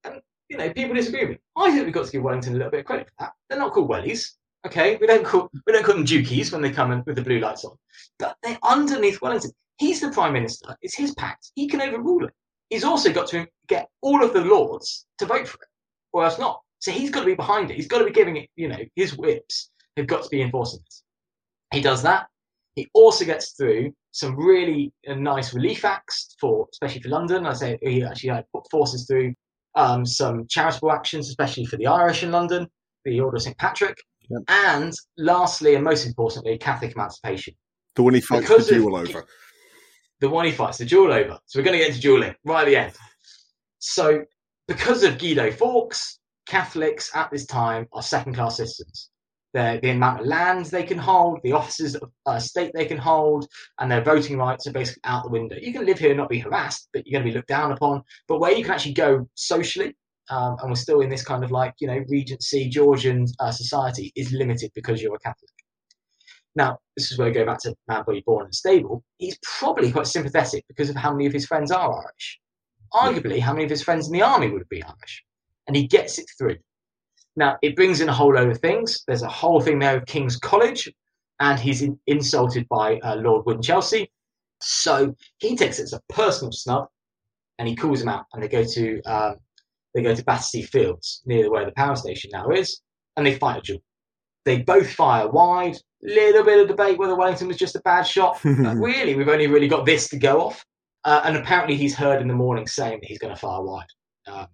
and you know, people disagree with me. I think we've got to give Wellington a little bit of credit for that. They're not called wellies. Okay, we don't call we don't call them dukies when they come in with the blue lights on, but they're underneath Wellington. He's the prime minister. It's his pact. He can overrule it. He's also got to get all of the lords to vote for it, or else not. So he's got to be behind it. He's got to be giving it. You know, his whips have got to be enforcing this. He does that. He also gets through some really uh, nice relief acts for, especially for London. I say he actually put forces through um, some charitable actions, especially for the Irish in London, the Order of St Patrick. Yep. And lastly, and most importantly, Catholic emancipation. The one he fights because the duel of, over. The one he fights the duel over. So we're going to get into dueling right at the end. So because of Guido Fawkes, Catholics at this time are second class citizens. Their, the amount of land they can hold, the offices of uh, state they can hold, and their voting rights are basically out the window. You can live here and not be harassed, but you're going to be looked down upon. But where you can actually go socially, um, and we're still in this kind of like, you know, Regency Georgian uh, society, is limited because you're a Catholic. Now, this is where I go back to Man Body Born and Stable. He's probably quite sympathetic because of how many of his friends are Irish. Arguably, how many of his friends in the army would be Irish. And he gets it through. Now, it brings in a whole load of things. There's a whole thing there of King's College, and he's in, insulted by uh, Lord Winchilsea. So he takes it as a personal snub, and he calls him out. And they go to um, they go to Battersea Fields, near where the power station now is, and they fight a duel. They both fire wide. Little bit of debate whether Wellington was just a bad shot. really, we've only really got this to go off. Uh, and apparently, he's heard in the morning saying that he's going to fire wide. Um,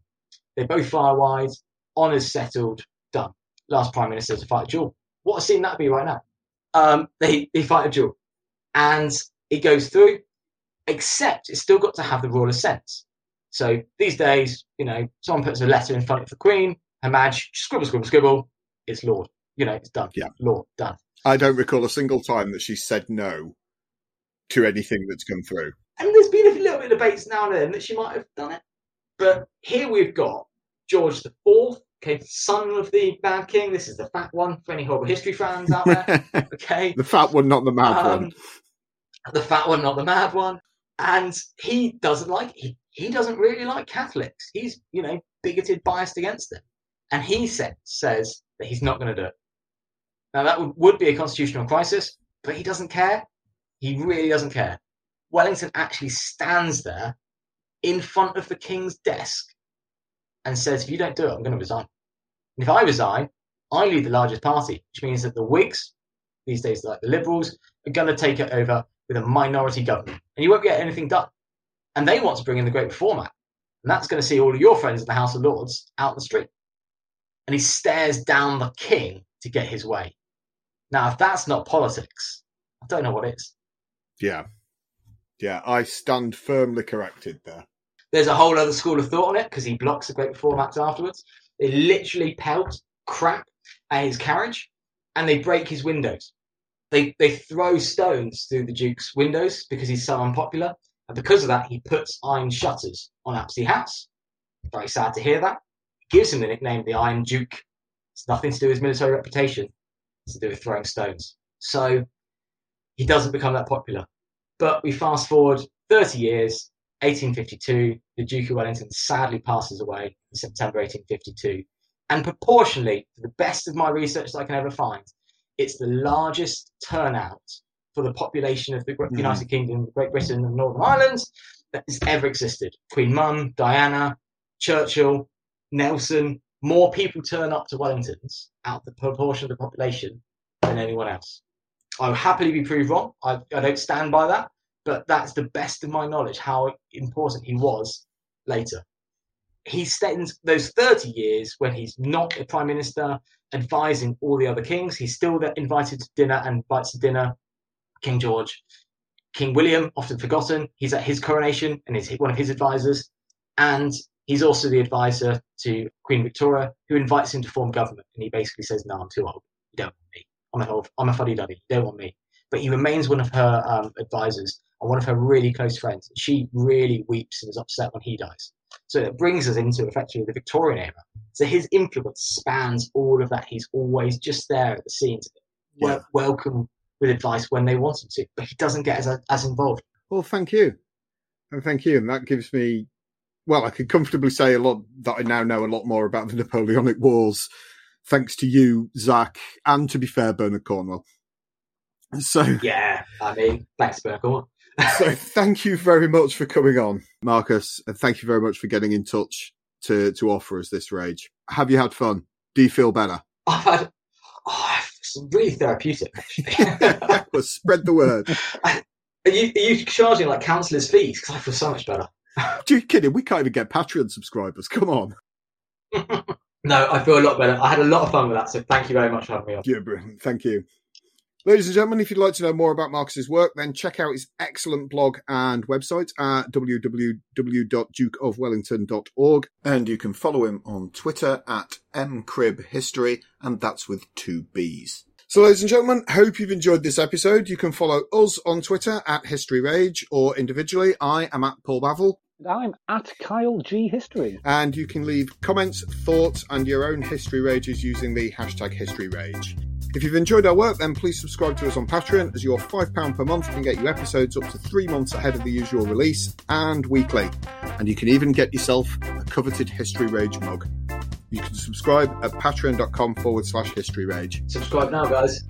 they both fire wide honours settled, done. Last Prime Minister to fight a duel. What a scene that'd be right now. Um, they, they fight a duel. And it goes through, except it's still got to have the royal assent. So these days, you know, someone puts a letter in front of the Queen, her madge, scribble, scribble, scribble, it's Lord. You know, it's done. Yeah. Lord, done. I don't recall a single time that she said no to anything that's come through. And there's been a little bit of debates now and then that she might have done it. But here we've got George the Fourth, okay, son of the Mad King. This is the fat one for any horrible history fans out there. Okay, the fat one, not the mad Um, one. the fat one, not the mad one. And he doesn't like he, he doesn't really like Catholics. He's you know bigoted, biased against them, and he said, says that he's not going to do it. Now that would, would be a constitutional crisis, but he doesn't care. He really doesn't care. Wellington actually stands there in front of the king's desk and says, if you don't do it, I'm going to resign. And if I resign, I lead the largest party, which means that the Whigs, these days like the Liberals, are going to take it over with a minority government. And you won't get anything done. And they want to bring in the Great Reform Act. And that's going to see all of your friends in the House of Lords out in the street. And he stares down the king to get his way. Now, if that's not politics, I don't know what is. Yeah. Yeah, I stand firmly corrected there. There's a whole other school of thought on it because he blocks the Great Act afterwards. They literally pelt crap at his carriage and they break his windows. They, they throw stones through the Duke's windows because he's so unpopular. And because of that, he puts iron shutters on Apsley House. Very sad to hear that. Gives him the nickname the Iron Duke. It's nothing to do with his military reputation. It's to do with throwing stones. So he doesn't become that popular. But we fast forward 30 years, 1852, the Duke of Wellington sadly passes away in September 1852. And proportionally, to the best of my research that I can ever find, it's the largest turnout for the population of the Mhm. United Kingdom, Great Britain, and Northern Ireland that has ever existed. Queen Mum, Diana, Churchill, Nelson, more people turn up to Wellingtons out of the proportion of the population than anyone else. I will happily be proved wrong. I, I don't stand by that, but that's the best of my knowledge how important he was later. He spends those 30 years when he's not a prime minister advising all the other kings. He's still invited to dinner and invites to dinner King George. King William, often forgotten, he's at his coronation and is one of his advisors. And he's also the advisor to Queen Victoria, who invites him to form government. And he basically says, No, I'm too old. You don't want me. I'm a, I'm a fuddy duddy. You don't want me. But he remains one of her um, advisors and one of her really close friends. She really weeps and is upset when he dies. So it brings us into effectively the Victorian era. So his influence spans all of that. He's always just there at the scenes, Yeah. welcome with advice when they want him to, but he doesn't get as, as involved. Well, thank you. And thank you. And that gives me, well, I could comfortably say a lot that I now know a lot more about the Napoleonic Wars, thanks to you, Zach, and to be fair, Bernard Cornwell. So, Yeah, I mean, thanks, Berkel. So thank you very much for coming on, Marcus, and thank you very much for getting in touch to to offer us this rage. Have you had fun? Do you feel better? I've had, oh, it's really therapeutic, actually. well, spread the word. Are you, are you charging like counsellors' fees? Because I feel so much better. Do you kidding? We can't even get Patreon subscribers. Come on. No, I feel a lot better. I had a lot of fun with that, so thank you very much for having me on. Yeah, brilliant. Thank you. Ladies and gentlemen, if you'd like to know more about Marcus's work, then check out his excellent blog and website at www.dukeofwellington.org. And you can follow him on Twitter at mcribbhistory, and that's with two B's. So, ladies and gentlemen, hope you've enjoyed this episode. You can follow us on Twitter at History Rage or individually. I am at Paul Bavill. And I'm at Kyle G History. And you can leave comments, thoughts, and your own history rages using the hashtag History Rage. If you've enjoyed our work, then please subscribe to us on Patreon, as your £5 per month can get you episodes up to three months ahead of the usual release and weekly. And you can even get yourself a coveted History Rage mug. You can subscribe at patreon.com forward slash history rage. Subscribe now, guys.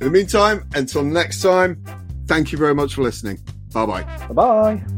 In the meantime, until next time, thank you very much for listening. Bye bye. Bye bye.